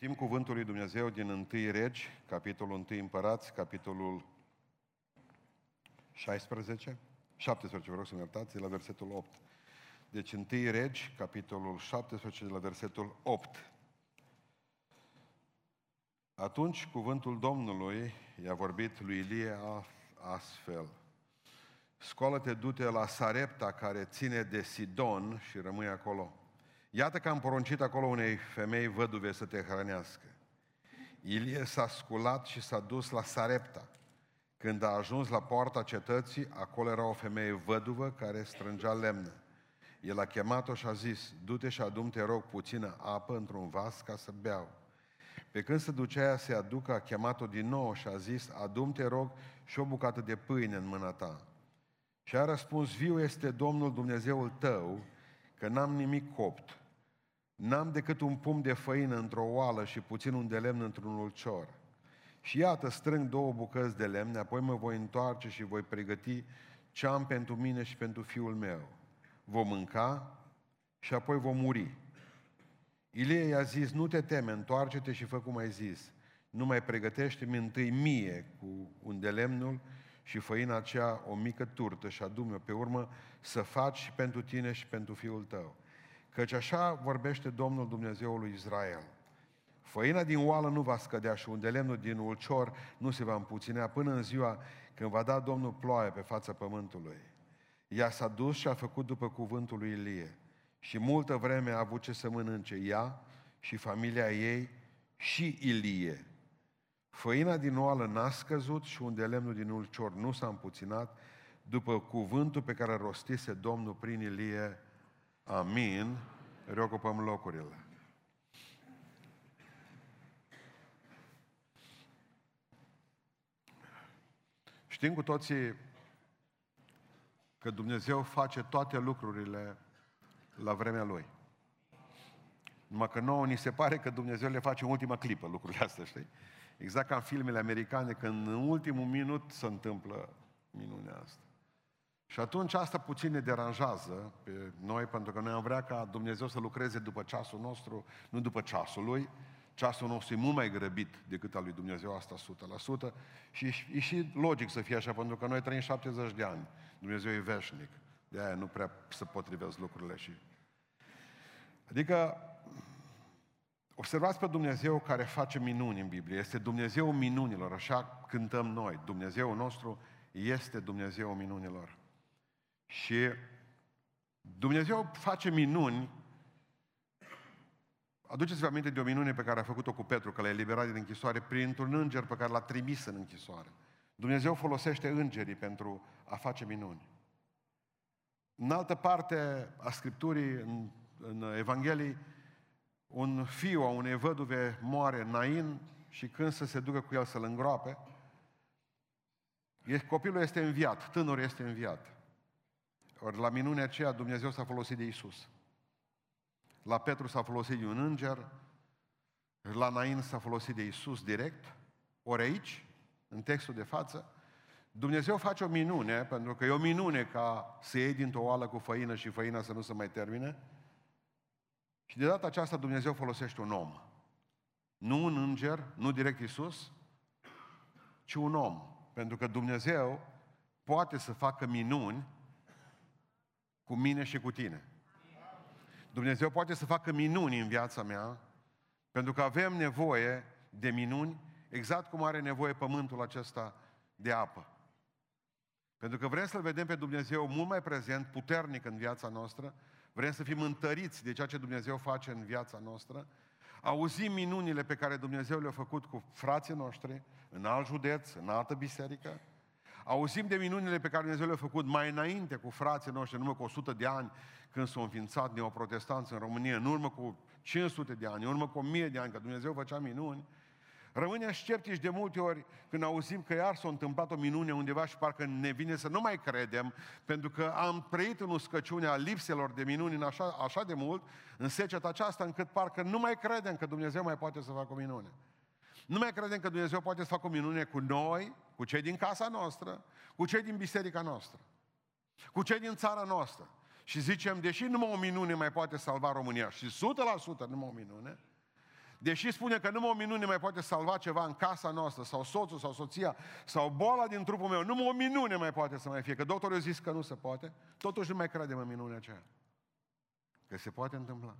Citim cuvântul lui Dumnezeu din 1 Regi, capitolul 1 Împărați, capitolul 16, 17, vă rog să-mi iertați, de la versetul 8. Deci 1 Regi, capitolul 17, de la versetul 8. Atunci cuvântul Domnului i-a vorbit lui Ilie astfel. Scoală-te, du-te la Sarepta care ține de Sidon și rămâi acolo. Iată că am poruncit acolo unei femei văduve să te hrănească. Ilie s-a sculat și s-a dus la Sarepta. Când a ajuns la poarta cetății, acolo era o femeie văduvă care strângea lemne. El a chemat-o și a zis, du-te și adum, te rog, puțină apă într-un vas ca să beau. Pe când se ducea ea să aducă, a chemat-o din nou și a zis, adum, te rog, și o bucată de pâine în mâna ta. Și a răspuns, viu este Domnul Dumnezeul tău, că n-am nimic copt. N-am decât un pum de făină într-o oală și puțin un de lemn într-un ulcior. Și iată, strâng două bucăți de lemne, apoi mă voi întoarce și voi pregăti ce am pentru mine și pentru fiul meu. Vom mânca și apoi vom muri. Ilie i-a zis, nu te teme, întoarce-te și fă cum ai zis. Nu mai pregătește-mi întâi mie cu un de lemnul și făina aceea o mică turtă și adu pe urmă să faci și pentru tine și pentru fiul tău. Căci așa vorbește Domnul Dumnezeul lui Israel. Făina din oală nu va scădea și un de lemnul din ulcior nu se va împuținea până în ziua când va da Domnul ploaie pe fața pământului. Ea s-a dus și a făcut după cuvântul lui Ilie. Și multă vreme a avut ce să mănânce ea și familia ei și Ilie. Făina din oală n-a scăzut și unde lemnul din ulcior nu s-a împuținat, după cuvântul pe care rostise Domnul prin Ilie. Amin. Reocupăm locurile. Știm cu toții că Dumnezeu face toate lucrurile la vremea Lui. Numai că nouă ni se pare că Dumnezeu le face în ultima clipă lucrurile astea, știi? Exact ca în filmele americane, când în ultimul minut se întâmplă minunea asta. Și atunci asta puțin ne deranjează pe noi, pentru că noi am vrea ca Dumnezeu să lucreze după ceasul nostru, nu după ceasul Lui. Ceasul nostru e mult mai grăbit decât al lui Dumnezeu, asta 100%. Și e și logic să fie așa, pentru că noi trăim 70 de ani. Dumnezeu e veșnic. De aia nu prea se potrivesc lucrurile și... Adică, observați pe Dumnezeu care face minuni în Biblie. Este Dumnezeu minunilor, așa cântăm noi. Dumnezeu nostru este Dumnezeu minunilor. Și Dumnezeu face minuni. Aduceți-vă aminte de o minune pe care a făcut-o cu Petru, că l-a eliberat din închisoare printr-un înger pe care l-a trimis în închisoare. Dumnezeu folosește îngerii pentru a face minuni. În altă parte a Scripturii, în, în Evanghelii, un fiu a unei văduve moare Nain și când să se ducă cu el să-l îngroape, copilul este înviat, tânărul este înviat. Ori la minunea aceea Dumnezeu s-a folosit de Isus. La Petru s-a folosit de un înger, la Nain s-a folosit de Isus direct, ori aici, în textul de față, Dumnezeu face o minune, pentru că e o minune ca să iei dintr-o oală cu făină și făina să nu se mai termine. Și de data aceasta Dumnezeu folosește un om. Nu un înger, nu direct Isus, ci un om. Pentru că Dumnezeu poate să facă minuni cu mine și cu tine. Dumnezeu poate să facă minuni în viața mea, pentru că avem nevoie de minuni, exact cum are nevoie pământul acesta de apă. Pentru că vrem să-L vedem pe Dumnezeu mult mai prezent, puternic în viața noastră, vrem să fim întăriți de ceea ce Dumnezeu face în viața noastră, auzim minunile pe care Dumnezeu le-a făcut cu frații noștri, în alt județ, în altă biserică, Auzim de minunile pe care Dumnezeu le-a făcut mai înainte cu frații noștri, în urmă cu 100 de ani, când s-au înființat neoprotestanți în România, în urmă cu 500 de ani, în urmă cu 1000 de ani, că Dumnezeu făcea minuni. Rămânem sceptici de multe ori când auzim că iar s-a întâmplat o minune undeva și parcă ne vine să nu mai credem, pentru că am trăit în uscăciunea lipselor de minuni în așa, așa de mult, în seceta aceasta, încât parcă nu mai credem că Dumnezeu mai poate să facă o minune. Nu mai credem că Dumnezeu poate să facă o minune cu noi, cu cei din casa noastră, cu cei din biserica noastră, cu cei din țara noastră. Și zicem, deși numai o minune mai poate salva România, și 100% numai o minune, deși spune că numai o minune mai poate salva ceva în casa noastră, sau soțul, sau soția, sau boala din trupul meu, numai o minune mai poate să mai fie, că doctorul a zis că nu se poate, totuși nu mai credem în minunea aceea. Că se poate întâmpla.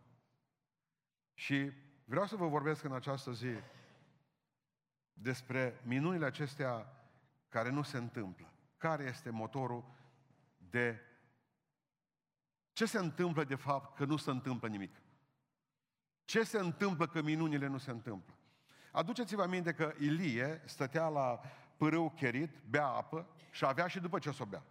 Și vreau să vă vorbesc în această zi despre minunile acestea care nu se întâmplă. Care este motorul de ce se întâmplă de fapt că nu se întâmplă nimic? Ce se întâmplă că minunile nu se întâmplă? Aduceți-vă aminte că Ilie stătea la pârâu cherit, bea apă și avea și după ce o să o bea.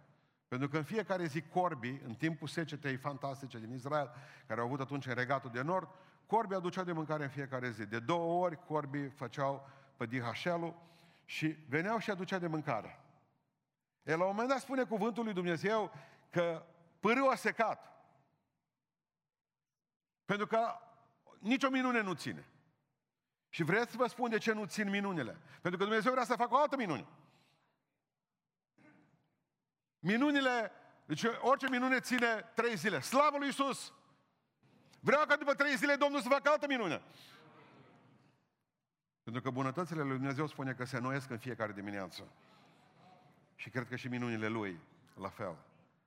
Pentru că în fiecare zi corbii, în timpul secetei fantastice din Israel, care au avut atunci în regatul de nord, corbii aduceau de mâncare în fiecare zi. De două ori corbii făceau pe dihașelul și veneau și aducea de mâncare. E, la un moment dat spune cuvântul lui Dumnezeu că pârâul a secat. Pentru că nicio minune nu ține. Și vreți să vă spun de ce nu țin minunile? Pentru că Dumnezeu vrea să facă o altă minune. Minunile, deci orice minune ține trei zile. Slavă lui Isus! Vreau ca după trei zile Domnul să facă altă minune. Pentru că bunătățile lui Dumnezeu spune că se înnoiesc în fiecare dimineață. Și cred că și minunile Lui, la fel.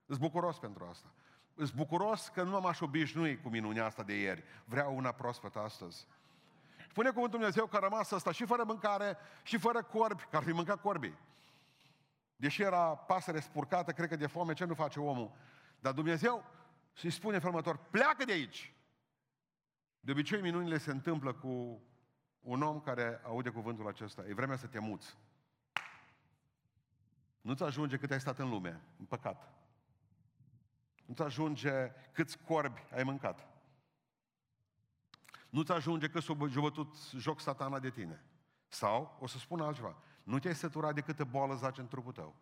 Îs bucuros pentru asta. Îs bucuros că nu m-aș obișnui cu minunea asta de ieri. Vreau una proaspătă astăzi. Spune cuvântul Dumnezeu că a rămas asta și fără mâncare și fără corbi, că ar fi mâncat corbii. Deși era pasăre spurcată, cred că de foame, ce nu face omul? Dar Dumnezeu și spune în pleacă de aici. De obicei minunile se întâmplă cu un om care aude cuvântul acesta. E vremea să te muți. Nu-ți ajunge cât ai stat în lume, în păcat. Nu-ți ajunge câți corbi ai mâncat. Nu-ți ajunge că s-a bătut joc satana de tine. Sau, o să spun altceva, nu te-ai săturat de câtă boală zace în trupul tău.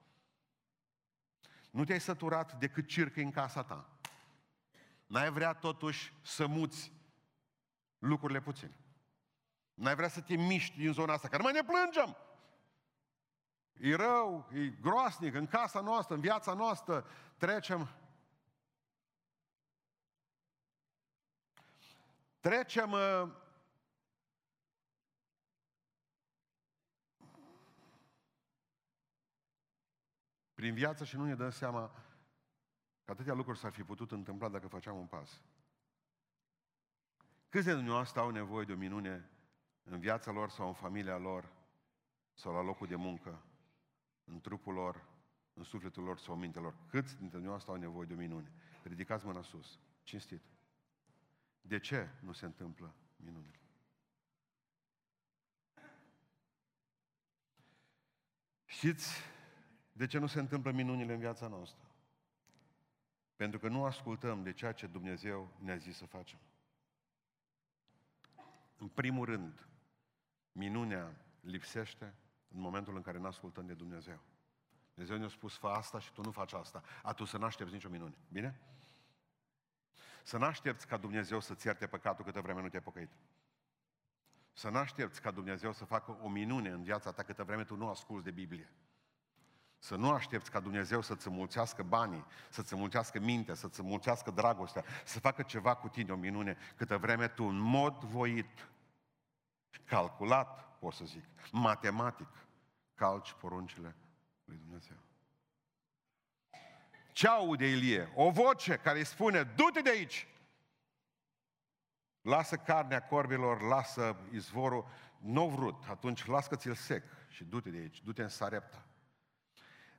Nu te-ai săturat de cât circă în casa ta. N-ai vrea totuși să muți lucrurile puțin. N-ai vrea să te miști din zona asta, că nu mai ne plângem. E rău, e groasnic, în casa noastră, în viața noastră, trecem Trecem uh, prin viață și nu ne dăm seama că atâtea lucruri s-ar fi putut întâmpla dacă făceam un pas. Câți de dumneavoastră au nevoie de o minune în viața lor sau în familia lor sau la locul de muncă, în trupul lor, în sufletul lor sau în mintelor? Câți dintre dumneavoastră au nevoie de o minune? Ridicați mâna sus, cinstit. De ce nu se întâmplă minunile? Știți de ce nu se întâmplă minunile în viața noastră? Pentru că nu ascultăm de ceea ce Dumnezeu ne-a zis să facem. În primul rând, minunea lipsește în momentul în care nu ascultăm de Dumnezeu. Dumnezeu ne-a spus, fă asta și tu nu faci asta. Atunci să nu aștepți nicio minune. Bine? Să nu aștepți ca Dumnezeu să-ți ierte păcatul câtă vreme nu te-ai pocăit. Să nu aștepți ca Dumnezeu să facă o minune în viața ta câtă vreme tu nu asculți de Biblie. Să nu aștepți ca Dumnezeu să-ți mulțească banii, să-ți mulțească mintea, să-ți mulțească dragostea, să facă ceva cu tine, o minune, câtă vreme tu, în mod voit, calculat, pot să zic, matematic, calci poruncile lui Dumnezeu. Ce aude Ilie? O voce care îi spune, du-te de aici! Lasă carnea corbilor, lasă izvorul, nu vrut, atunci lasă ți-l sec și du-te de aici, du-te în Sarepta.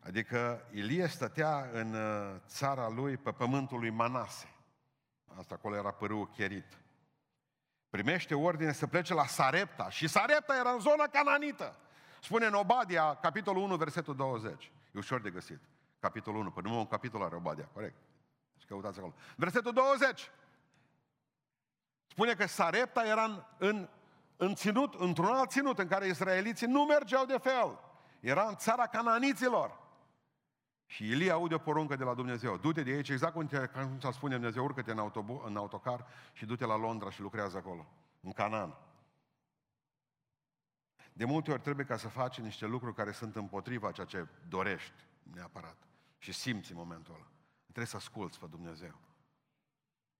Adică Ilie stătea în uh, țara lui, pe pământul lui Manase. Asta acolo era părâul cherit. Primește ordine să plece la Sarepta. Și Sarepta era în zona cananită. Spune în Obadia, capitolul 1, versetul 20. E ușor de găsit capitolul 1, până numai un capitol are Obadia, corect. Și căutați acolo. Versetul 20. Spune că Sarepta era în, în, în ținut, într-un alt ținut în care israeliții nu mergeau de fel. Era în țara cananiților. Și Ilie aude o poruncă de la Dumnezeu. Du-te de aici, exact cum ți-a spune Dumnezeu, urcă-te în, autobu- în autocar și du-te la Londra și lucrează acolo, în Canaan. De multe ori trebuie ca să faci niște lucruri care sunt împotriva ceea ce dorești neapărat și simți în momentul ăla. Trebuie să asculți pe Dumnezeu.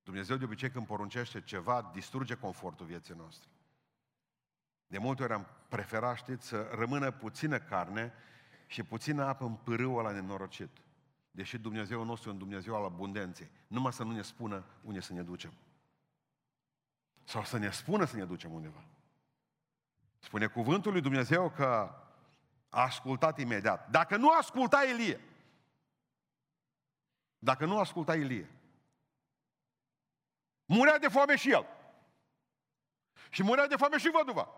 Dumnezeu de obicei când poruncește ceva, distruge confortul vieții noastre. De multe ori am preferat, știți, să rămână puțină carne și puțină apă în pârâul ăla nenorocit. Deși Dumnezeu nostru e un Dumnezeu al abundenței. Numai să nu ne spună unde să ne ducem. Sau să ne spună să ne ducem undeva. Spune cuvântul lui Dumnezeu că a ascultat imediat. Dacă nu asculta Elie, dacă nu asculta Ilie, murea de foame și el. Și murea de foame și văduva.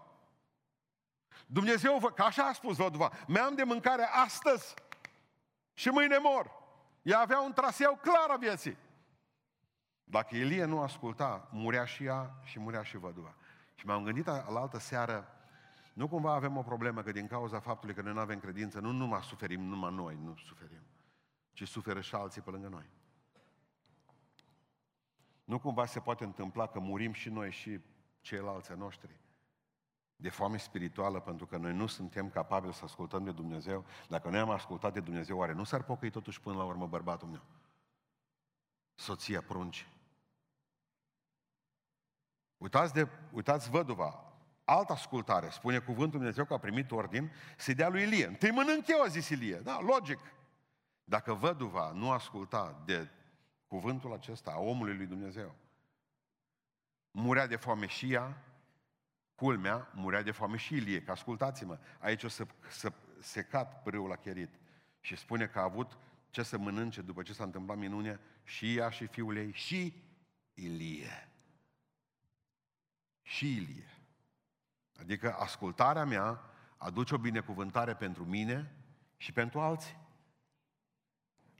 Dumnezeu, că așa a spus văduva, mi-am de mâncare astăzi și mâine mor. Ea avea un traseu clar a vieții. Dacă Elie nu asculta, murea și ea și murea și văduva. Și m-am gândit la altă seară, nu cumva avem o problemă că din cauza faptului că noi nu avem credință, nu numai suferim, numai noi nu suferim, ci suferă și alții pe lângă noi. Nu cumva se poate întâmpla că murim și noi și ceilalți noștri de foame spirituală pentru că noi nu suntem capabili să ascultăm de Dumnezeu. Dacă noi am ascultat de Dumnezeu, oare nu s-ar pocăi totuși până la urmă bărbatul meu? Soția, prunci. Uitați, de, uitați văduva, altă ascultare. Spune cuvântul Dumnezeu că a primit ordin să dea lui Ilie. Întâi mănânc eu, a zis Ilie. Da, logic. Dacă văduva nu asculta de cuvântul acesta a omului lui Dumnezeu, murea de foame și ea, culmea, murea de foame și Ilie, că ascultați-mă, aici o să, să secat pârâul la cherit și spune că a avut ce să mănânce după ce s-a întâmplat minunea și ea și fiul ei și Ilie. Și Ilie. Adică ascultarea mea aduce o binecuvântare pentru mine și pentru alții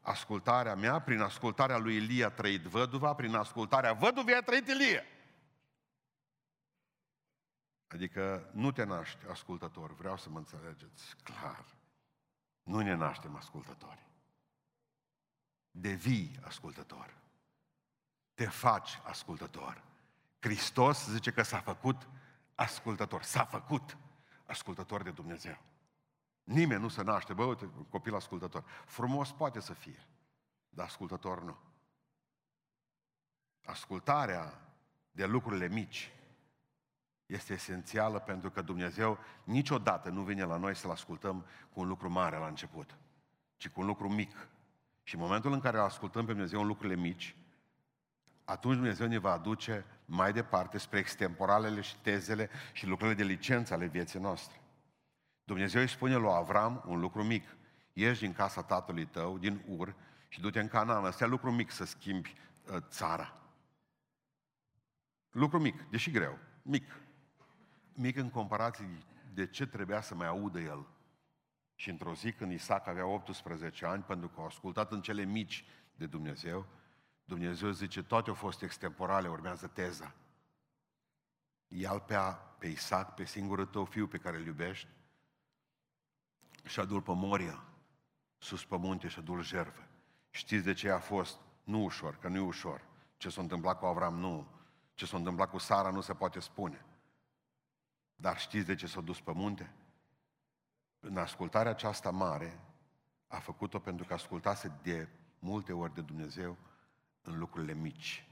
ascultarea mea, prin ascultarea lui Ilie a trăit văduva, prin ascultarea văduvei a trăit Ilie. Adică nu te naști ascultător, vreau să mă înțelegeți clar. Nu ne naștem ascultători. Devii ascultător. Te faci ascultător. Hristos zice că s-a făcut ascultător. S-a făcut ascultător de Dumnezeu. Nimeni nu se naște, bă, uite, copil ascultător. Frumos poate să fie, dar ascultător nu. Ascultarea de lucrurile mici este esențială pentru că Dumnezeu niciodată nu vine la noi să-L ascultăm cu un lucru mare la început, ci cu un lucru mic. Și în momentul în care îl ascultăm pe Dumnezeu în lucrurile mici, atunci Dumnezeu ne va aduce mai departe spre extemporalele și tezele și lucrurile de licență ale vieții noastre. Dumnezeu îi spune lui Avram un lucru mic. Ieși din casa tatălui tău, din Ur, și du-te în Canaan. Asta e lucru mic să schimbi uh, țara. Lucru mic, deși greu. Mic. Mic în comparație de ce trebuia să mai audă el. Și într-o zi când Isaac avea 18 ani, pentru că a ascultat în cele mici de Dumnezeu, Dumnezeu zice, toate au fost extemporale, urmează teza. Ia-l pe, pe Isaac, pe singurul tău fiu pe care îl iubești, și a pe Moria, sus pe munte și a jertfă. Știți de ce a fost? Nu ușor, că nu e ușor. Ce s-a întâmplat cu Avram, nu. Ce s-a întâmplat cu Sara nu se poate spune. Dar știți de ce s-a dus pe munte? În ascultarea aceasta mare, a făcut-o pentru că ascultase de multe ori de Dumnezeu în lucrurile mici.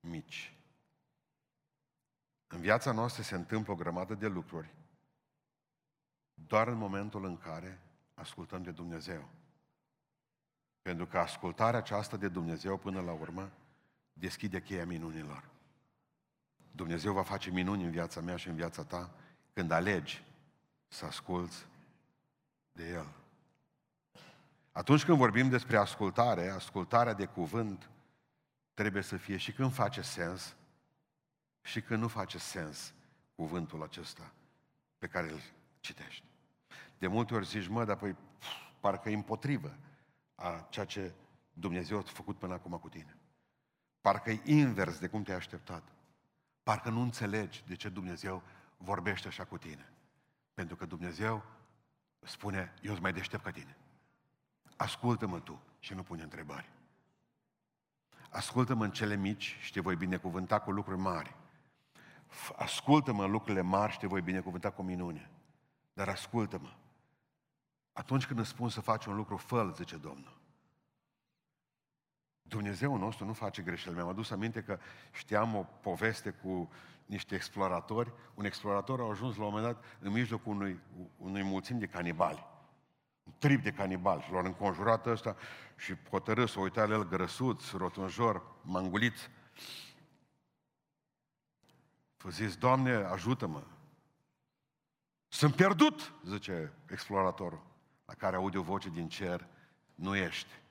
Mici. În viața noastră se întâmplă o grămadă de lucruri doar în momentul în care ascultăm de Dumnezeu. Pentru că ascultarea aceasta de Dumnezeu până la urmă deschide cheia minunilor. Dumnezeu va face minuni în viața mea și în viața ta când alegi să asculți de El. Atunci când vorbim despre ascultare, ascultarea de cuvânt trebuie să fie și când face sens și când nu face sens cuvântul acesta pe care îl citești. De multe ori zici, mă, dar păi, parcă e împotrivă a ceea ce Dumnezeu a făcut până acum cu tine. Parcă e invers de cum te-ai așteptat. Parcă nu înțelegi de ce Dumnezeu vorbește așa cu tine. Pentru că Dumnezeu spune, eu sunt mai deștept ca tine. Ascultă-mă tu și nu pune întrebări. Ascultă-mă în cele mici și te voi binecuvânta cu lucruri mari. Ascultă-mă în lucrurile mari și te voi binecuvânta cu minune. Dar ascultă-mă. Atunci când îți spun să faci un lucru, fă zice Domnul. Dumnezeu nostru nu face greșeli. Mi-am adus aminte că știam o poveste cu niște exploratori. Un explorator a ajuns la un moment dat în mijlocul unui, unui mulțim de canibali. Un trip de canibali. Și l-au înconjurat ăsta și hotărât să uita la el grăsuți, rotunjor, manguliți. Vă zis, Doamne, ajută-mă. Sunt pierdut, zice exploratorul, la care aude o voce din cer, nu ești.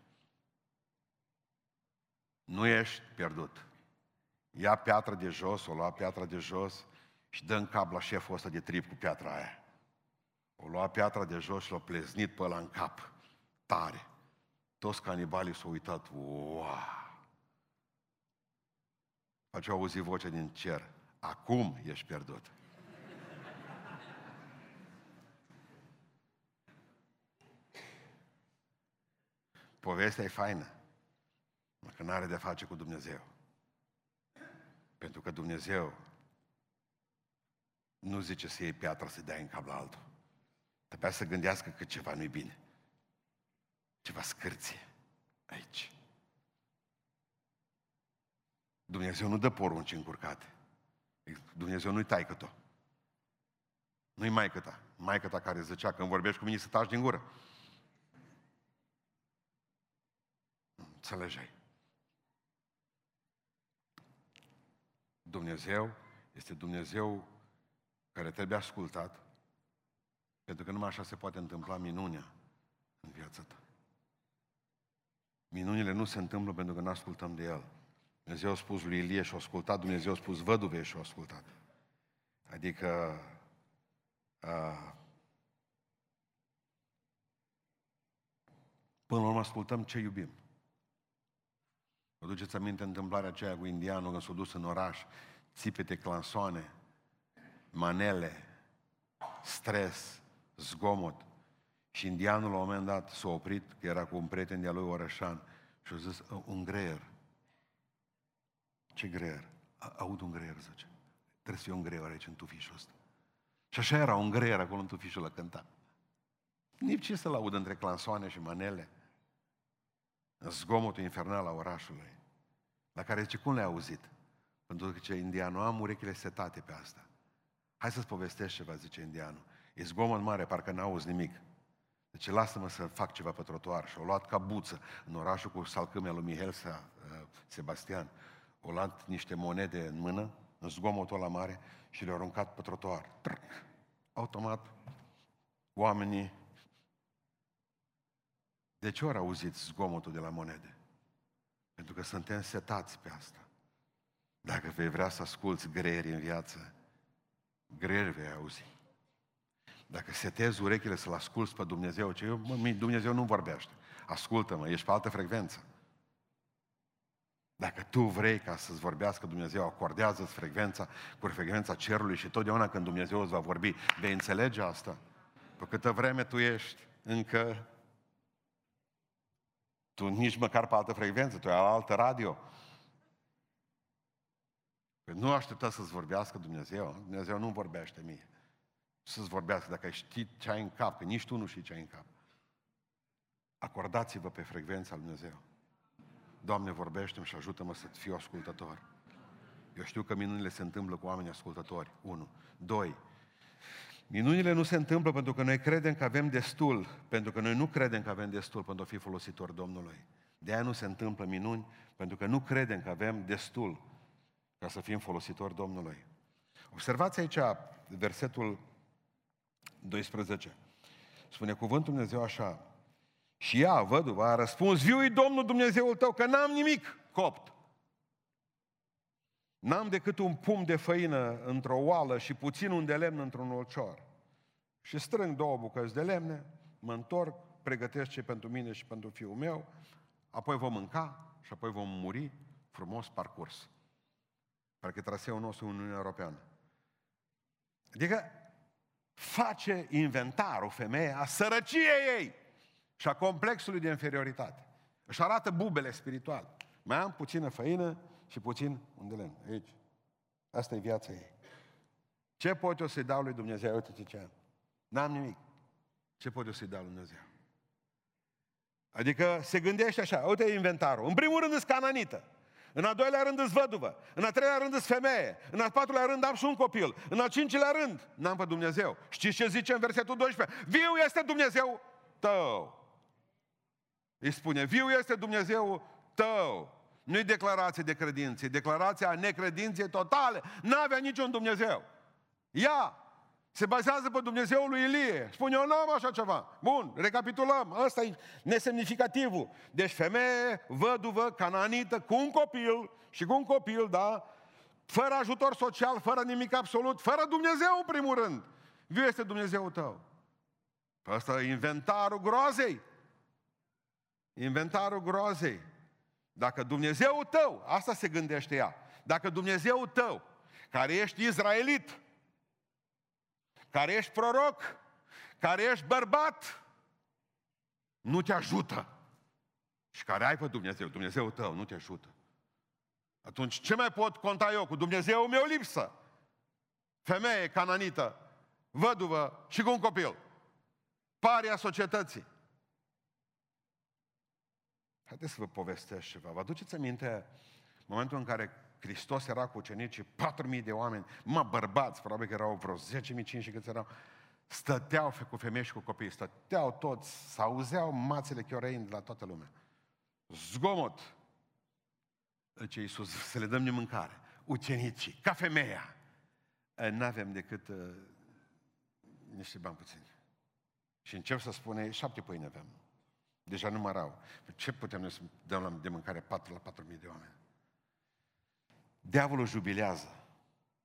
Nu ești pierdut. Ia piatra de jos, o lua piatra de jos și dă în cap la șeful ăsta de trip cu piatra aia. O lua piatra de jos și l-a pleznit pe ăla în cap. Tare. Toți canibalii s-au uitat. Wow! Face auzi vocea din cer. Acum ești pierdut. Povestea e faină, că nu are de face cu Dumnezeu. Pentru că Dumnezeu nu zice să iei piatra să dai în cap la altul. Trebuia să gândească că ceva nu-i bine. Ceva scârție aici. Dumnezeu nu dă porunci încurcate. Dumnezeu nu-i taică tot. Nu-i maică ta. Maică ta care zicea, când vorbești cu mine să taci din gură. Înțelegeai. Dumnezeu este Dumnezeu care trebuie ascultat, pentru că numai așa se poate întâmpla minunea în viața ta. Minunile nu se întâmplă pentru că nu ascultăm de El. Dumnezeu a spus lui Ilie și a ascultat, Dumnezeu a spus văduve și a ascultat. Adică a, până la urmă ascultăm ce iubim. Vă duceți aminte întâmplarea aceea cu indianul când s-a dus în oraș, țipete, clansoane, manele, stres, zgomot. Și indianul la un moment dat s-a oprit, că era cu un prieten de-a lui Orășan, și a zis, un greier. Ce greier? Aud un greier, zice. Trebuie să fie un greier aici în tufișul ăsta. Și așa era un greier acolo în tufișul la cânta. Nici ce să-l aud între clansoane și manele zgomotul infernal a orașului, la care zice, cum le-ai auzit? Pentru că ce indianul, am urechile setate pe asta. Hai să-ți povestesc ceva, zice indianul. E zgomot mare, parcă n-auzi nimic. Deci lasă-mă să fac ceva pe trotuar. Și au luat ca buță în orașul cu salcâmea lui Mihel uh, Sebastian. Au luat niște monede în mână, în zgomotul la mare, și le-au aruncat pe trotuar. Automat, oamenii de ce ori auziți zgomotul de la monede? Pentru că suntem setați pe asta. Dacă vei vrea să asculți greieri în viață, greieri vei auzi. Dacă setezi urechile să-L asculți pe Dumnezeu, ce eu, mă, Dumnezeu nu vorbește. Ascultă-mă, ești pe altă frecvență. Dacă tu vrei ca să-ți vorbească Dumnezeu, acordează-ți frecvența cu frecvența cerului și totdeauna când Dumnezeu îți va vorbi, vei înțelege asta. Pe câtă vreme tu ești încă tu nici măcar pe altă frecvență, tu ai altă radio. Păi nu aștepta să-ți vorbească Dumnezeu. Dumnezeu nu vorbește mie. Să-ți vorbească dacă ai ști ce ai în cap, că nici tu nu știi ce ai în cap. Acordați-vă pe frecvența lui Dumnezeu. Doamne, vorbește și ajută-mă să fiu ascultător. Eu știu că minunile se întâmplă cu oameni ascultători. Unu. Doi. Minunile nu se întâmplă pentru că noi credem că avem destul, pentru că noi nu credem că avem destul pentru a fi folositori Domnului. De aia nu se întâmplă minuni, pentru că nu credem că avem destul ca să fim folositori Domnului. Observați aici versetul 12. Spune cuvântul Dumnezeu așa. Și ea, văduva, a răspuns, viu Domnul Dumnezeul tău, că n-am nimic copt. N-am decât un pum de făină într-o oală și puțin un de lemn într-un ulcior. Și strâng două bucăți de lemne, mă întorc, pregătesc ce pentru mine și pentru fiul meu, apoi vom mânca și apoi vom muri frumos parcurs. Parcă traseul nostru în Uniunea Europeană. Adică face inventar o femeie a sărăciei ei și a complexului de inferioritate. Își arată bubele spirituale. Mai am puțină făină, și puțin unde lemn. Aici. Asta e viața ei. Ce pot eu să-i dau lui Dumnezeu? Uite ce am. N-am nimic. Ce pot eu să-i dau lui Dumnezeu? Adică se gândește așa, uite inventarul. În primul rând îți cananită. În al doilea rând îți văduvă. În al treilea rând îți femeie. În al patrulea rând am și un copil. În al cincilea rând n-am pe Dumnezeu. Știți ce zice în versetul 12? Viu este Dumnezeu tău. Îi spune, viu este Dumnezeu tău. Nu-i declarație de credință, e declarația necredinței totale. N-avea niciun Dumnezeu. Ea se bazează pe Dumnezeul lui Ilie. Spune, eu n-am așa ceva. Bun, recapitulăm. Asta e nesemnificativul. Deci femeie, văduvă, cananită, cu un copil și cu un copil, da? Fără ajutor social, fără nimic absolut, fără Dumnezeu în primul rând. Viu este Dumnezeul tău. Asta e inventarul groazei. Inventarul groazei. Dacă Dumnezeul tău, asta se gândește ea, dacă Dumnezeul tău, care ești izraelit, care ești proroc, care ești bărbat, nu te ajută și care ai pe Dumnezeu, Dumnezeul tău nu te ajută, atunci ce mai pot conta eu? Cu Dumnezeul meu lipsă. Femeie cananită, văduvă și cu un copil. Paria societății. Haideți să vă povestesc ceva. Vă aduceți aminte momentul în care Hristos era cu ucenicii, 4.000 de oameni, mă, bărbați, probabil că erau vreo 10.000, și câți erau, stăteau cu femeși și cu copii, stăteau toți, să auzeau mațele chioreind la toată lumea. Zgomot. Zice Iisus, să le dăm de mâncare. Ucenicii, ca femeia. N-avem decât uh, niște bani puțini. Și încep să spune, șapte pâine avem. Deja nu mă rau. Ce putem noi să dăm de mâncare 4 la 4.000 de oameni? Diavolul jubilează.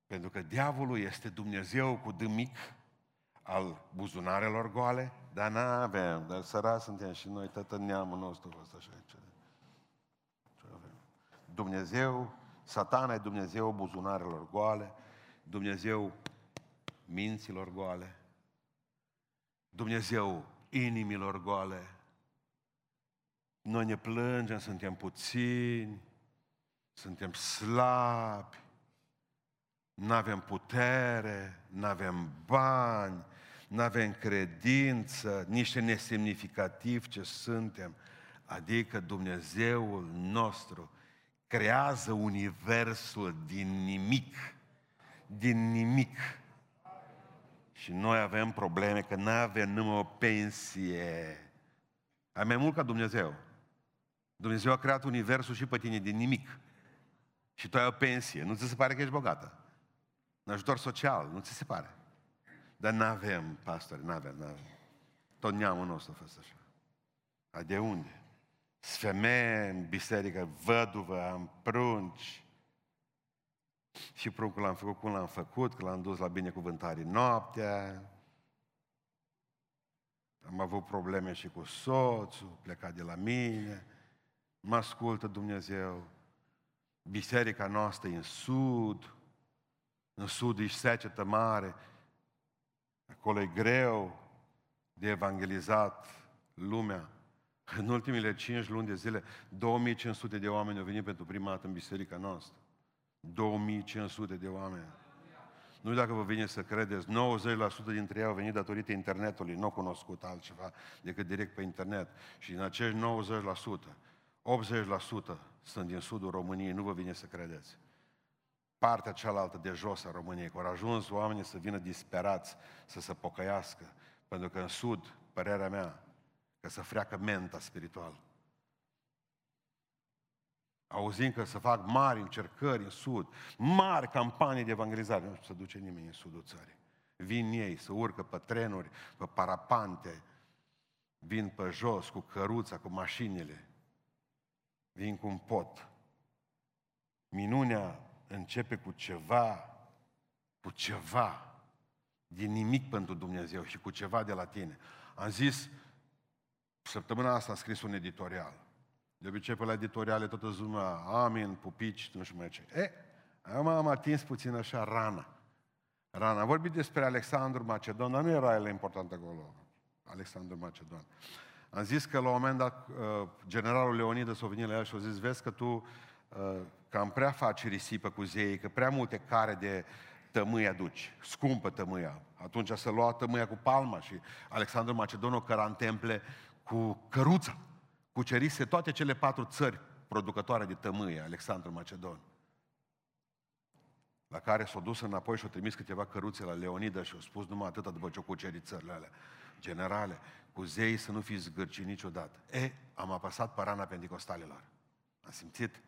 Pentru că diavolul este Dumnezeu cu D mic al buzunarelor goale, dar n-avem, dar sărați suntem și noi, tătă neamul nostru fost așa. Ce, ce avem? Dumnezeu, satana e Dumnezeu buzunarelor goale, Dumnezeu minților goale, Dumnezeu inimilor goale. Noi ne plângem, suntem puțini, suntem slabi, nu avem putere, nu avem bani, nu avem credință, niște nesemnificativ ce suntem. Adică Dumnezeul nostru creează universul din nimic. Din nimic. Și noi avem probleme că nu avem numai o pensie. Ai mai mult ca Dumnezeu. Dumnezeu a creat universul și pe tine din nimic și tu ai o pensie, nu ți se pare că ești bogată? Un ajutor social, nu ți se pare? Dar nu avem, pastori, nu avem, nu avem. Tot neamul nostru a fost așa. A de unde? Femeie în biserică, văduvă, am prunci. Și pruncul l-am făcut cum l-am făcut, că l-am dus la binecuvântare noaptea. Am avut probleme și cu soțul, plecat de la mine. Mă ascultă Dumnezeu. Biserica noastră e în sud, în sud e secetă mare, acolo e greu de evangelizat lumea. În ultimile cinci luni de zile, 2500 de oameni au venit pentru prima dată în biserica noastră. 2500 de oameni. Nu dacă vă vine să credeți, 90% dintre ei au venit datorită internetului, nu au cunoscut altceva decât direct pe internet. Și în acești 90%, 80% sunt din sudul României, nu vă vine să credeți. Partea cealaltă de jos a României, că au ajuns oamenii să vină disperați, să se pocăiască, pentru că în sud, părerea mea, că să freacă menta spiritual. Auzim că să fac mari încercări în sud, mari campanii de evangelizare. Nu se duce nimeni în sudul țării. Vin ei, să urcă pe trenuri, pe parapante, vin pe jos cu căruța, cu mașinile, vin cu un pot. Minunea începe cu ceva, cu ceva, din nimic pentru Dumnezeu și cu ceva de la tine. Am zis, săptămâna asta am scris un editorial. De obicei pe la editoriale toată lumea, amin, pupici, nu știu mai ce. E, am, am atins puțin așa rana. Rana. Am vorbit despre Alexandru Macedon, dar nu era el important acolo. Alexandru Macedon. Am zis că la un moment dat uh, generalul Leonidas a venit la el și a zis, vezi că tu uh, cam prea faci risipă cu zeii, că prea multe care de tămâi aduci, scumpă tămâia. Atunci să lua tămâia cu palma și Alexandru Macedonul căra în temple cu căruța, cucerise toate cele patru țări producătoare de tămâie, Alexandru Macedon. La care s-a dus înapoi și a trimis câteva căruțe la Leonida și a spus numai atâta după ce o cucerit țările alea. Generale, cu zei să nu fiți zgârci niciodată. E, am apăsat parana pentecostalilor. Am simțit?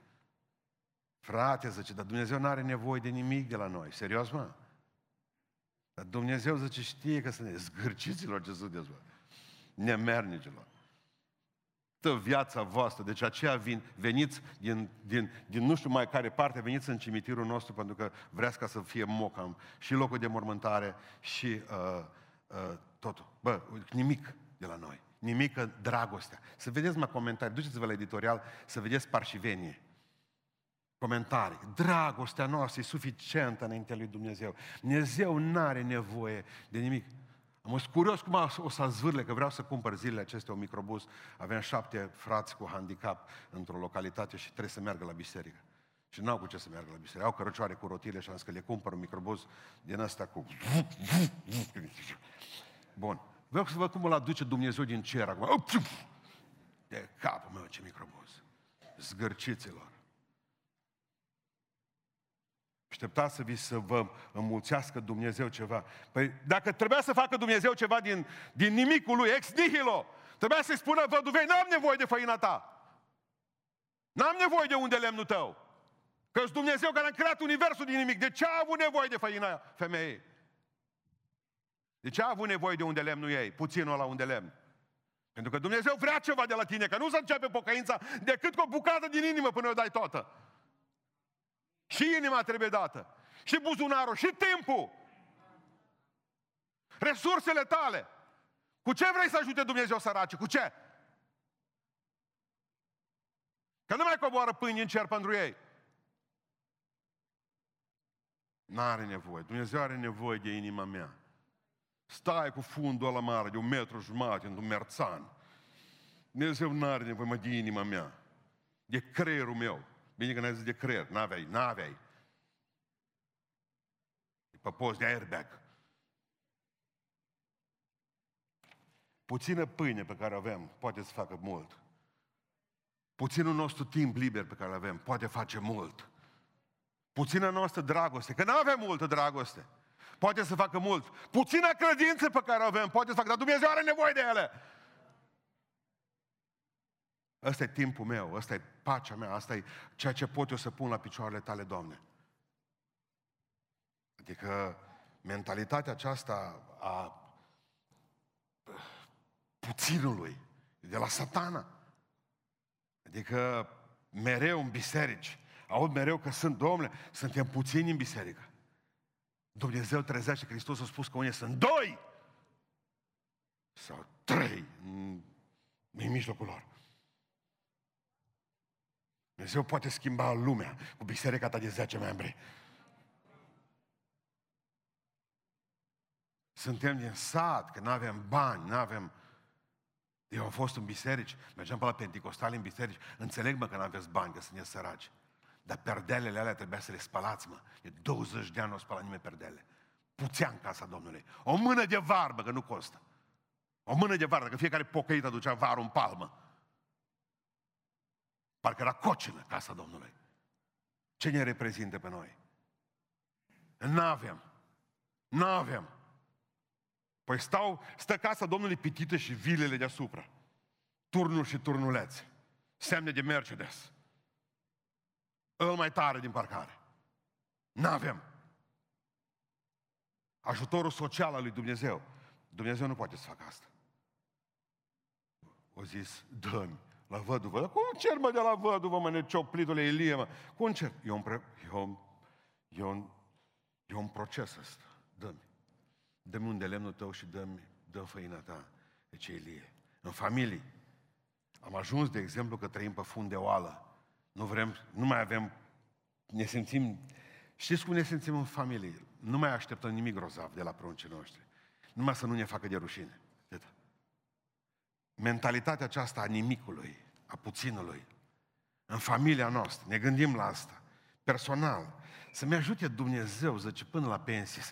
Frate, zice, dar Dumnezeu nu are nevoie de nimic de la noi. Serios, mă? Dar Dumnezeu zice, știe că sunt zgârciților ce sunt dezvoltă. Nemernicilor. Tă viața voastră, deci aceea vin, veniți din, din, din nu știu mai care parte, veniți în cimitirul nostru pentru că vreți ca să fie mocam și locul de mormântare și uh, uh, totul. Bă, nimic de la noi. Nimică dragostea. Să vedeți mai comentarii, duceți-vă la editorial să vedeți parșivenie. Comentarii. Dragostea noastră e suficientă înaintea lui Dumnezeu. Dumnezeu nu are nevoie de nimic. Am fost curios cum o să zvârle, că vreau să cumpăr zilele acestea un microbus. Aveam șapte frați cu handicap într-o localitate și trebuie să meargă la biserică. Și n-au cu ce să meargă la biserică. Au cărăcioare cu rotile și am zis că le cumpăr un microbus din ăsta cu... Bun. Vreau să văd cum îl aduce Dumnezeu din cer acum. De capul meu ce microbuz. Zgârciților. Așteptați să vi să vă înmulțească Dumnezeu ceva. Păi dacă trebuia să facă Dumnezeu ceva din, din nimicul lui, ex nihilo, trebuia să-i spună văduvei, n-am nevoie de făina ta. N-am nevoie de unde lemnul tău. Că Dumnezeu care a creat universul din nimic. De ce a avut nevoie de făina femeii? De ce a avut nevoie de unde lemnul ei? Puținul la unde lemn. Pentru că Dumnezeu vrea ceva de la tine, că nu se începe pocăința decât cu o bucată din inimă până o dai toată. Și inima trebuie dată. Și buzunarul, și timpul. Resursele tale. Cu ce vrei să ajute Dumnezeu săraci? Cu ce? Că nu mai coboară pâini în cer pentru ei. N-are nevoie. Dumnezeu are nevoie de inima mea. Stai cu fundul ăla mare de un metru jumate într-un merțan. Dumnezeu nu are nevoie mă de inima mea. De creierul meu. Bine că n-ai zis de creier. N-aveai, n-aveai. E pe post de airbag. Puțină pâine pe care o avem poate să facă mult. Puținul nostru timp liber pe care îl avem poate face mult. Puțină noastră dragoste, că nu avem multă dragoste poate să facă mult. Puțina credință pe care o avem poate să facă, dar Dumnezeu are nevoie de ele. Ăsta e timpul meu, ăsta e pacea mea, asta e ceea ce pot eu să pun la picioarele tale, Doamne. Adică mentalitatea aceasta a puținului, de la satana. Adică mereu în biserici, aud mereu că sunt, domnule, suntem puțini în biserică. Dumnezeu trezește, Hristos a spus că unii sunt doi sau trei în, în mijlocul lor. Dumnezeu poate schimba lumea cu biserica ta de 10 membri. Suntem din sat, că nu avem bani, nu avem... Eu am fost în biserici, mergeam pe la Pentecostal în biserici, înțeleg mă că nu aveți bani, că sunteți săraci. Dar perdelele alea trebuia să le spălați, mă. De 20 de ani nu o spăla nimeni perdele. Puțea în casa Domnului. O mână de varbă, că nu costă. O mână de varbă, că fiecare pocăit aducea varul în palmă. Parcă era cocină casa Domnului. Ce ne reprezintă pe noi? N-avem. N-avem. Păi stau, stă casa Domnului pitită și vilele deasupra. Turnul și turnulețe. Semne de Mercedes îl mai tare din parcare. N-avem. Ajutorul social al lui Dumnezeu. Dumnezeu nu poate să facă asta. O zis, dă la văduvă. Cum cer mă de la văduvă, mă, necioplitule Ilie, mă? Cum cer? E un, pre... e un, e un, e un proces ăsta. Dă-mi. Dă-mi unde lemnul tău și dă-mi, dă făina ta. Deci Ilie. În familie. Am ajuns, de exemplu, că trăim pe fund de oală. Nu vrem, nu mai avem, ne simțim, știți cum ne simțim în familie? Nu mai așteptăm nimic grozav de la pruncii noștri. Numai să nu ne facă de rușine. Atât. Mentalitatea aceasta a nimicului, a puținului, în familia noastră, ne gândim la asta, personal, să-mi ajute Dumnezeu, zice, până la pensie.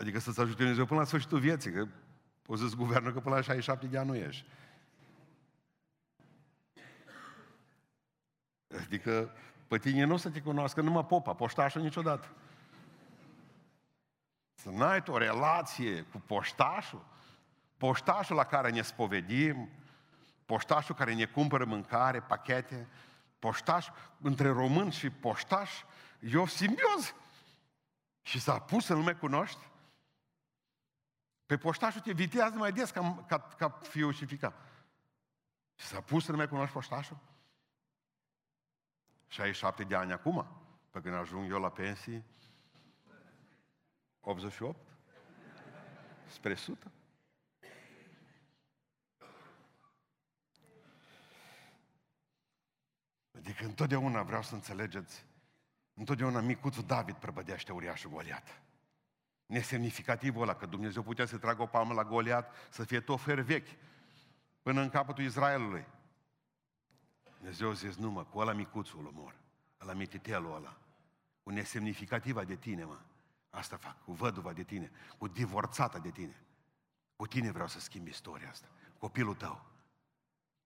Adică să-ți ajute Dumnezeu până la sfârșitul vieții, că o să-ți guvernă că până la 67 de ani nu ești. Adică pe tine nu o să te cunoască numai popa, poștașul niciodată. Să n-ai o relație cu poștașul, poștașul la care ne spovedim, poștașul care ne cumpără mâncare, pachete, poștaș, între român și poștaș, e o simbioză. Și s-a pus să nu mai cunoști? Pe poștașul te vitează mai des ca, ca, ca fiul și fica. Și s-a pus să nu mai cunoști poștașul? 67 de ani acum, pe când ajung eu la pensii, 88? Spre 100? Adică întotdeauna vreau să înțelegeți, întotdeauna micuțul David prăbădește uriașul Goliat. Nesemnificativul ăla, că Dumnezeu putea să tragă o palmă la Goliat, să fie tot fer vechi, până în capătul Israelului. Dumnezeu zis, nu mă, cu ăla micuțul îl omor, ăla mititelul ăla, cu nesemnificativa de tine, mă. Asta fac, cu văduva de tine, cu divorțata de tine. Cu tine vreau să schimb istoria asta, copilul tău.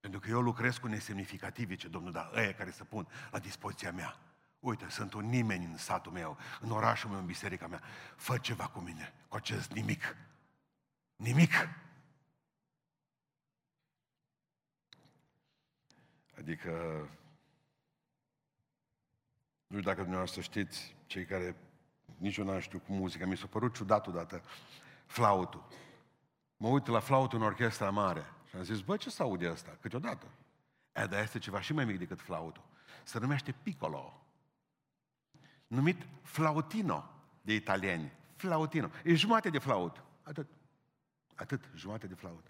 Pentru că eu lucrez cu nesemnificativi, ce Domnul, dar ăia care să pun la dispoziția mea. Uite, sunt un nimeni în satul meu, în orașul meu, în biserica mea. Fă ceva cu mine, cu acest nimic. Nimic. Adică, nu știu dacă dumneavoastră știți, cei care nici eu n-am știut cu muzica, mi s-a părut ciudat odată flautul. Mă uit la flautul în orchestra mare și am zis, bă, ce se aude asta? Câteodată. E, dar este ceva și mai mic decât flautul. Se numește piccolo. Numit flautino de italieni. Flautino. E jumate de flaut. Atât. Atât, jumate de flaut.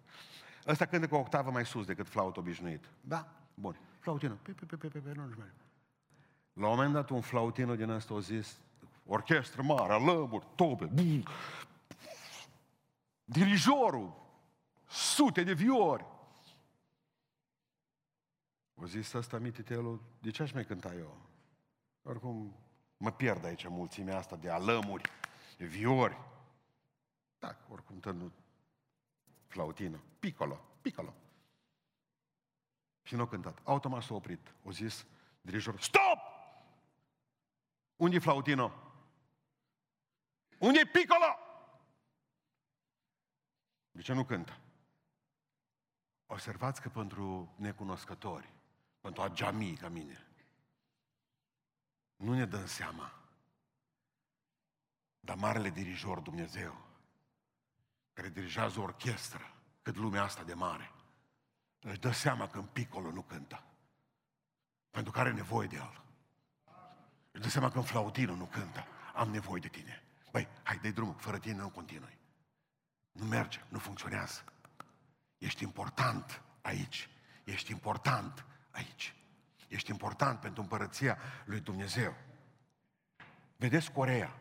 Ăsta cântă cu o octavă mai sus decât flaut obișnuit. Da? Bun. Flautino. Pe, pe, pe, pe, pe, pe, nu, nu, La un moment dat un flautino din ăsta a zis, orchestră mare, lămuri, tobe, bum, dirijorul, sute de viori. O zis ăsta mititelul, de ce aș mai cânta eu? Oricum, mă pierd aici mulțimea asta de alămuri, de viori. Da, oricum tănu flautină, piccolo, piccolo. Și nu a cântat. Automat s-a oprit. O zis dirijorul, stop! Unde e flautino? Unde e piccolo? De ce nu cântă? Observați că pentru necunoscători, pentru ageamii ca mine, nu ne dăm seama. Dar marele dirijor Dumnezeu, care dirigează o orchestră, cât lumea asta de mare, își dă seama că în piccolo nu cântă. Pentru că are nevoie de el. Își dă seama că în flautinul nu cântă. Am nevoie de tine. Băi, hai, dai drumul, fără tine nu continui. Nu merge, nu funcționează. Ești important aici. Ești important aici. Ești important pentru împărăția lui Dumnezeu. Vedeți Corea.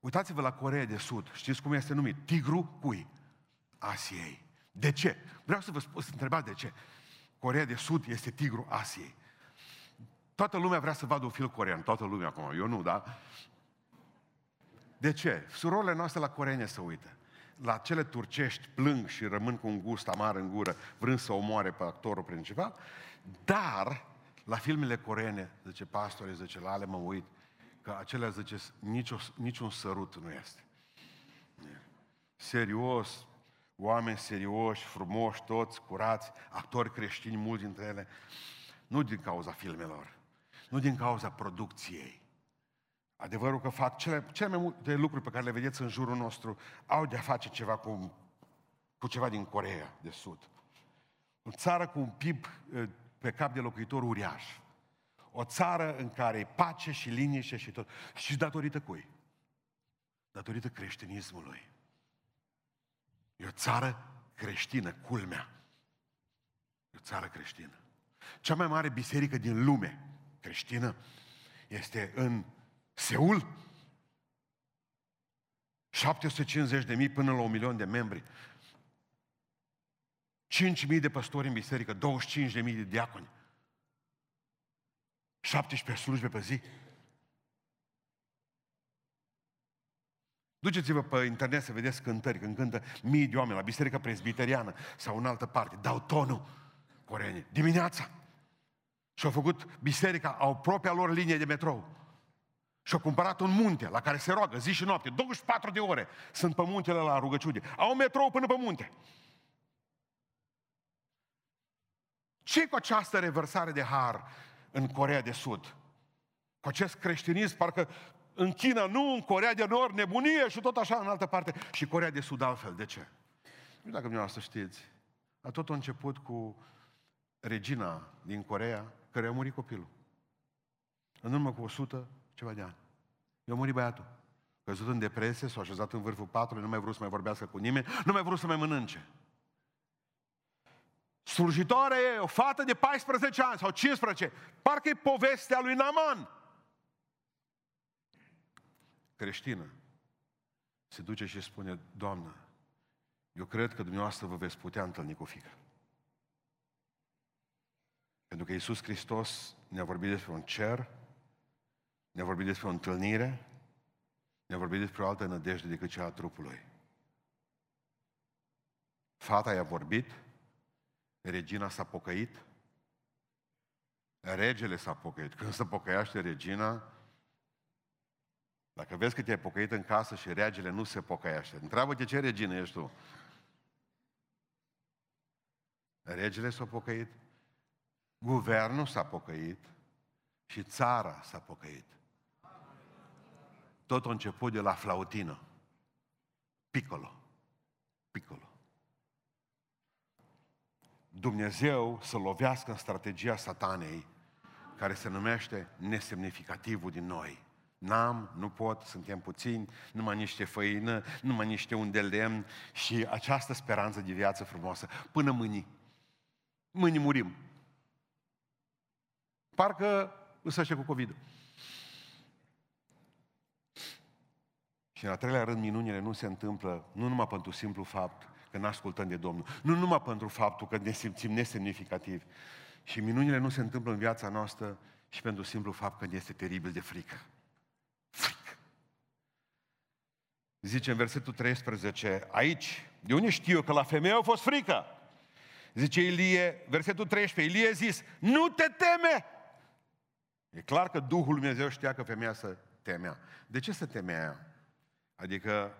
Uitați-vă la Corea de Sud. Știți cum este numit? Tigru cui? Asiei. De ce? Vreau să vă spun, să întrebați de ce. Corea de Sud este tigru Asiei. Toată lumea vrea să vadă un film corean. Toată lumea acum. Eu nu, da? De ce? Surorile noastre la coreene se uită. La cele turcești plâng și rămân cu un gust amar în gură, vrând să omoare pe actorul principal, dar la filmele coreene, zice pastorii, zice, la ale mă uit, că acelea, zice, nicio, niciun sărut nu este. Serios, oameni serioși, frumoși, toți, curați, actori creștini, mulți dintre ele, nu din cauza filmelor, nu din cauza producției, Adevărul că fac cele, cele mai multe lucruri pe care le vedeți în jurul nostru au de-a face ceva cu, cu ceva din Corea de Sud. O țară cu un PIB pe cap de locuitor uriaș. O țară în care e pace și liniște și tot. Și datorită cui? Datorită creștinismului. E o țară creștină, culmea. E o țară creștină. Cea mai mare biserică din lume creștină este în Seul? 750 de mii până la un milion de membri. 5 mii de păstori în biserică, 25 de mii de diaconi. 17 slujbe pe zi. Duceți-vă pe internet să vedeți cântări, când cântă mii de oameni la Biserica Presbiteriană sau în altă parte. Dau tonul coreene. Dimineața. Și-au făcut biserica, au propria lor linie de metrou. Și-au cumpărat un munte la care se roagă zi și noapte, 24 de ore. Sunt pe muntele la rugăciune. Au metrou până pe munte. ce cu această revărsare de har în Corea de Sud? Cu acest creștinism, parcă în China nu, în Corea de Nord, nebunie și tot așa în altă parte. Și Corea de Sud altfel. De ce? Nu știu dacă dumneavoastră știți. A tot a început cu regina din Corea, care a murit copilul. În urmă cu 100 ceva de ani. I-a murit băiatul. Căzut în depresie, s-a așezat în vârful patului, nu mai vrut să mai vorbească cu nimeni, nu mai vrut să mai mănânce. Slujitoare e o fată de 14 ani sau 15. Parcă e povestea lui Naman. Creștină. Se duce și spune, Doamnă, eu cred că dumneavoastră vă veți putea întâlni cu fică. Pentru că Iisus Hristos ne-a vorbit despre un cer, ne-a vorbit despre o întâlnire, ne-a vorbit despre o altă nădejde decât cea a trupului. Fata i-a vorbit, regina s-a pocăit, regele s-a pocăit. Când se pocăiaște regina, dacă vezi că te-ai pocăit în casă și regele nu se pocăiește, întreabă-te ce regină ești tu. Regele s-a pocăit, guvernul s-a pocăit și țara s-a pocăit. Tot a început de la flautină. Piccolo. Piccolo. Dumnezeu să lovească în strategia satanei care se numește nesemnificativul din noi. N-am, nu pot, suntem puțini, numai niște făină, numai niște unde lemn și această speranță de viață frumoasă. Până mâini. Mâini murim. Parcă însă cu covid Și în al treilea rând, minunile nu se întâmplă nu numai pentru simplu fapt că ne ascultăm de Domnul. Nu numai pentru faptul că ne simțim nesemnificativi. Și minunile nu se întâmplă în viața noastră și pentru simplu fapt că ne este teribil de frică. Frică. Zice în versetul 13, aici, de unde știu eu că la femeie a fost frică? Zice Ilie, versetul 13, Ilie a zis, nu te teme! E clar că Duhul Lui Dumnezeu știa că femeia să temea. De ce să temea Adică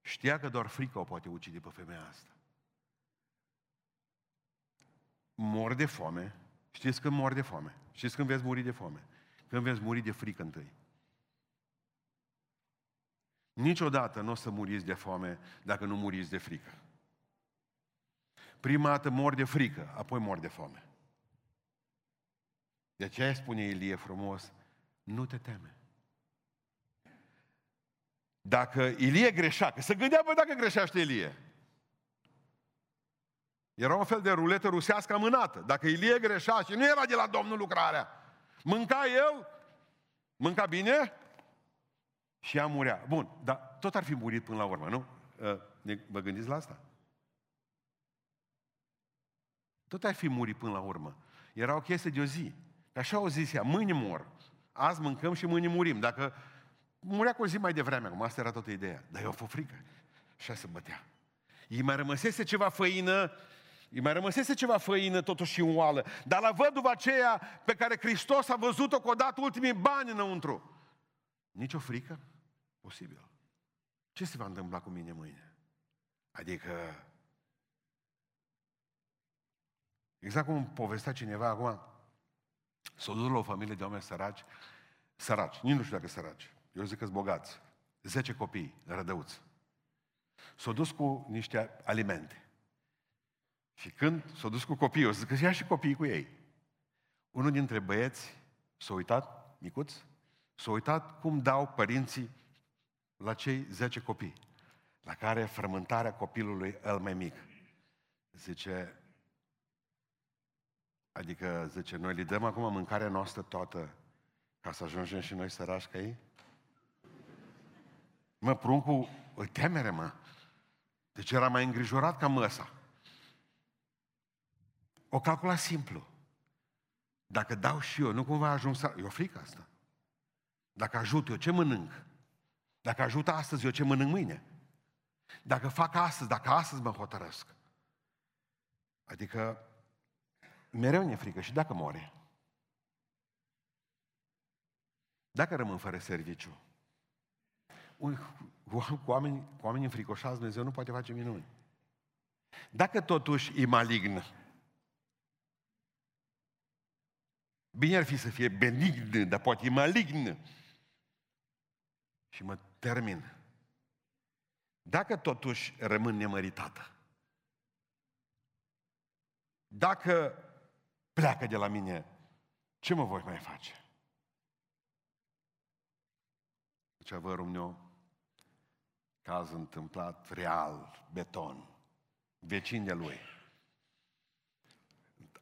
Știa că doar frica o poate ucide pe femeia asta. Mor de foame. Știți când mor de foame? Știți când veți muri de foame? Când veți muri de frică întâi. Niciodată nu o să muriți de foame dacă nu muriți de frică. Prima dată mor de frică, apoi mor de foame. De aceea spune Ilie frumos, nu te teme. Dacă Ilie greșea, că se gândea, bă, dacă greșește Ilie. Era un fel de ruletă rusească amânată. Dacă Ilie greșea și nu era de la Domnul lucrarea, mânca el, mânca bine și ea murea. Bun, dar tot ar fi murit până la urmă, nu? Ă, vă gândiți la asta? Tot ar fi murit până la urmă. Era o chestie de o zi. Așa o zis ea, mâine mor. Azi mâncăm și mâine murim. Dacă murea cu o zi mai devreme, acum asta era toată ideea. Dar eu a fost frică. Și se bătea. Îi mai rămăsese ceva făină, îi mai rămăsese ceva făină totuși în oală. Dar la văduva aceea pe care Hristos a văzut-o că o dat ultimii bani înăuntru. Nici o frică? Posibil. Ce se va întâmpla cu mine mâine? Adică... Exact cum povestea cineva acum, s-a dus la o familie de oameni săraci, săraci, nici nu știu dacă săraci, eu zic că bogați, 10 copii, rădăuți. S-au dus cu niște alimente. Și când s-au dus cu copiii, o să zic că ia și copiii cu ei. Unul dintre băieți s-a uitat, micuț, s-a uitat cum dau părinții la cei 10 copii, la care frământarea copilului el mai mic. Zice, adică, zice, noi le dăm acum mâncarea noastră toată ca să ajungem și noi sărași ca ei? Mă, pruncul, îi temere, mă. Deci era mai îngrijorat ca măsa. O calcula simplu. Dacă dau și eu, nu cumva ajung să... E o frică asta. Dacă ajut eu, ce mănânc? Dacă ajută astăzi, eu ce mănânc mâine? Dacă fac astăzi, dacă astăzi mă hotărăsc. Adică mereu ne frică și dacă moare. Dacă rămân fără serviciu, cu oameni, cu oameni înfricoșați Dumnezeu nu poate face minuni. Dacă totuși e malign, bine ar fi să fie benign, dar poate e malign. Și mă termin. Dacă totuși rămân nemăritată, dacă pleacă de la mine, ce mă voi mai face? Deci avărul meu, caz întâmplat, real, beton, vecin de lui.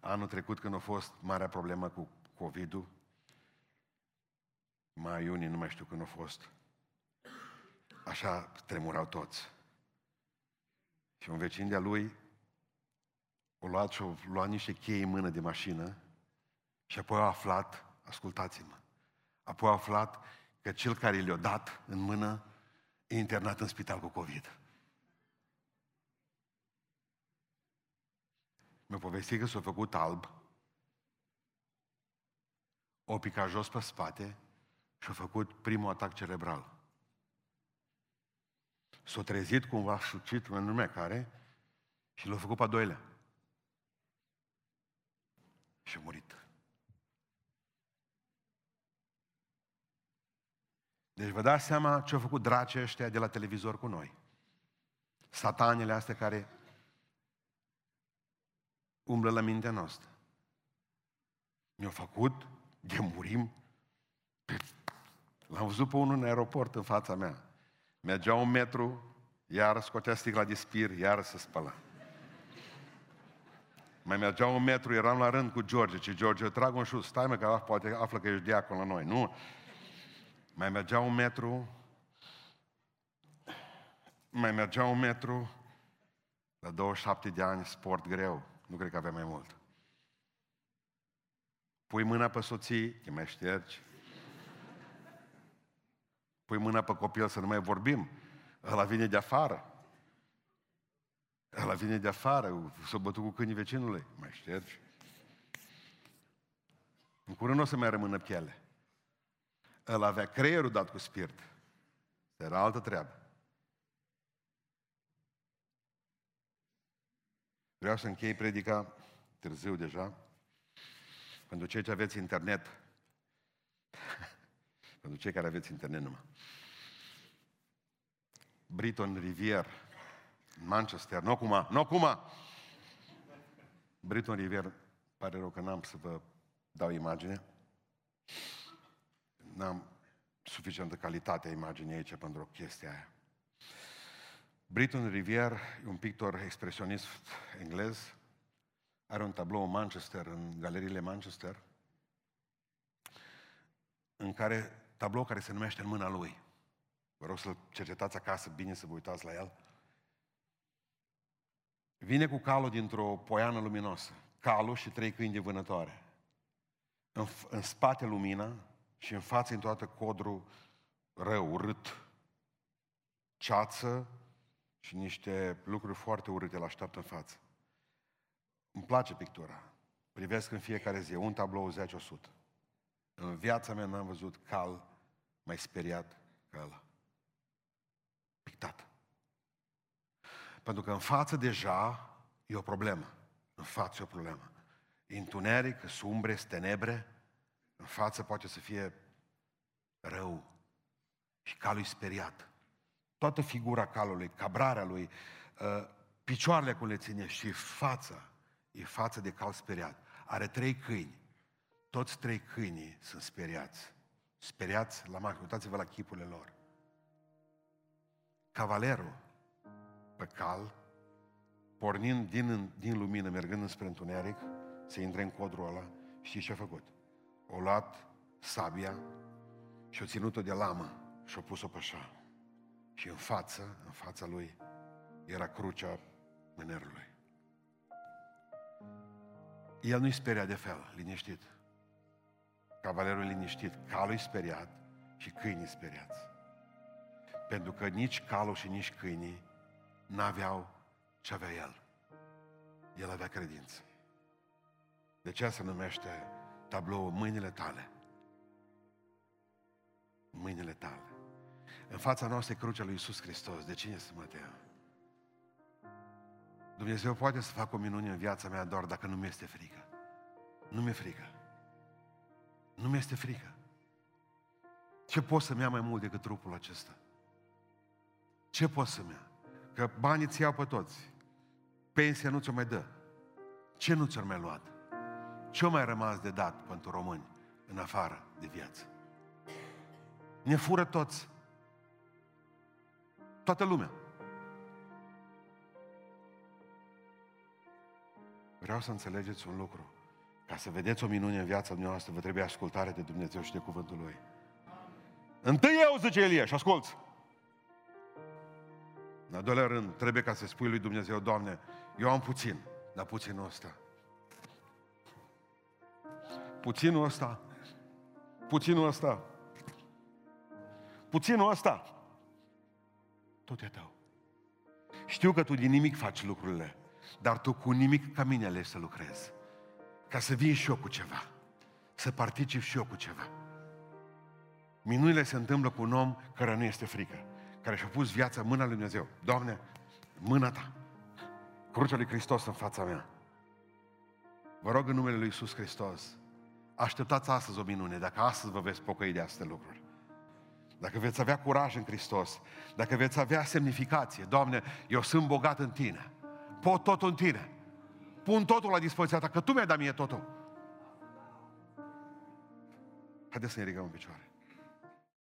Anul trecut când a fost marea problemă cu COVID-ul, mai iunie, nu mai știu când a fost, așa tremurau toți. Și un vecin de-a lui o luat și o luat niște chei în mână de mașină și apoi a aflat, ascultați-mă, apoi a aflat că cel care le-a dat în mână e internat în spital cu COVID. Mi-a povestit că s-a făcut alb, o picat jos pe spate și a făcut primul atac cerebral. S-a trezit cumva sucit, în lumea care, și l-a făcut pe a doilea. Și a murit. Deci vă dați seama ce au făcut dracii ăștia de la televizor cu noi. Satanele astea care umblă la mintea noastră. Mi-au făcut de murim. L-am văzut pe unul în aeroport în fața mea. Mergea un metru, iar scotea sticla de spir, iar se spăla. Mai mergea un metru, eram la rând cu George, ce George, trag un șut, stai mă că poate află că ești diacon la noi. Nu, mai mergea un metru, mai mergea un metru, la 27 de ani, sport greu, nu cred că avea mai mult. Pui mâna pe soții, te mai ștergi. Pui mâna pe copil să nu mai vorbim. Ăla vine de afară. Ăla vine de afară, s-a bătut cu câinii vecinului. Mai ștergi. În curând nu o să mai rămână piele. El avea creierul dat cu spirit. Era altă treabă. Vreau să închei predica târziu deja. Pentru cei ce aveți internet, pentru cei care aveți internet numai. Briton Rivier, Manchester, nu acum, nu acum! Briton Rivier, pare rău că n-am să vă dau imagine n-am suficientă calitate a imaginii aici pentru chestia aia. Britton Rivier e un pictor expresionist englez, are un tablou în Manchester, în galeriile Manchester, în care, tablou care se numește În mâna lui. Vă rog să-l cercetați acasă bine, să vă uitați la el. Vine cu calul dintr-o poiană luminoasă, calul și trei câini de vânătoare. În, în spate lumina, și în față toată codru rău, urât, ceață și niște lucruri foarte urâte la așteaptă în față. Îmi place pictura. Privesc în fiecare zi, un tablou 10-100. În viața mea n-am văzut cal mai speriat ca ăla. Pictat. Pentru că în față deja e o problemă. În față e o problemă. E întuneric, sumbre, tenebre, în față poate să fie rău și calul speriat. Toată figura calului, cabrarea lui, uh, picioarele cum le ține și fața, e față de cal speriat. Are trei câini. Toți trei câinii sunt speriați. Speriați la maxim. Uitați-vă la chipurile lor. Cavalerul pe cal, pornind din, din lumină, mergând spre întuneric, se intre în codrul ăla, știți ce a făcut? o luat sabia și o ținut-o de lamă și o pus-o pe așa. Și în față, în fața lui, era crucea mânerului. El nu-i speria de fel, liniștit. Cavalerul liniștit, calul speriat și câinii speriați. Pentru că nici calul și nici câinii n-aveau ce avea el. El avea credință. De ce se numește tablou în mâinile tale. în mâinile tale. În fața noastră e crucea lui Iisus Hristos. De cine să mă tem? Dumnezeu poate să facă o minune în viața mea doar dacă nu mi-este frică. Nu mi-e frică. Nu mi-este frică. Ce pot să-mi ia mai mult decât trupul acesta? Ce pot să-mi ia? Că banii ți iau pe toți. Pensia nu ți-o mai dă. Ce nu ți-o mai luat? Ce-o mai rămas de dat pentru români în afară de viață? Ne fură toți. Toată lumea. Vreau să înțelegeți un lucru. Ca să vedeți o minune în viața dumneavoastră, vă trebuie ascultare de Dumnezeu și de cuvântul Lui. Întâi eu, zice Elie, și asculți. În al doilea rând, trebuie ca să spui lui Dumnezeu, Doamne, eu am puțin, dar puținul ăsta. Puținul ăsta. Puținul ăsta. Puținul ăsta. Tot e tău. Știu că tu din nimic faci lucrurile, dar tu cu nimic ca mine alegi să lucrezi. Ca să vii și eu cu ceva. Să particip și eu cu ceva. Minunile se întâmplă cu un om care nu este frică, care și-a pus viața în mâna lui Dumnezeu. Doamne, mâna ta, crucea lui Hristos în fața mea. Vă rog în numele lui Iisus Hristos, așteptați astăzi o minune, dacă astăzi vă veți pocăi de aceste lucruri. Dacă veți avea curaj în Hristos, dacă veți avea semnificație, Doamne, eu sunt bogat în Tine, pot totul în Tine, pun totul la dispoziția Ta, că Tu mi-ai dat mie totul. Haideți să ne ridicăm în picioare.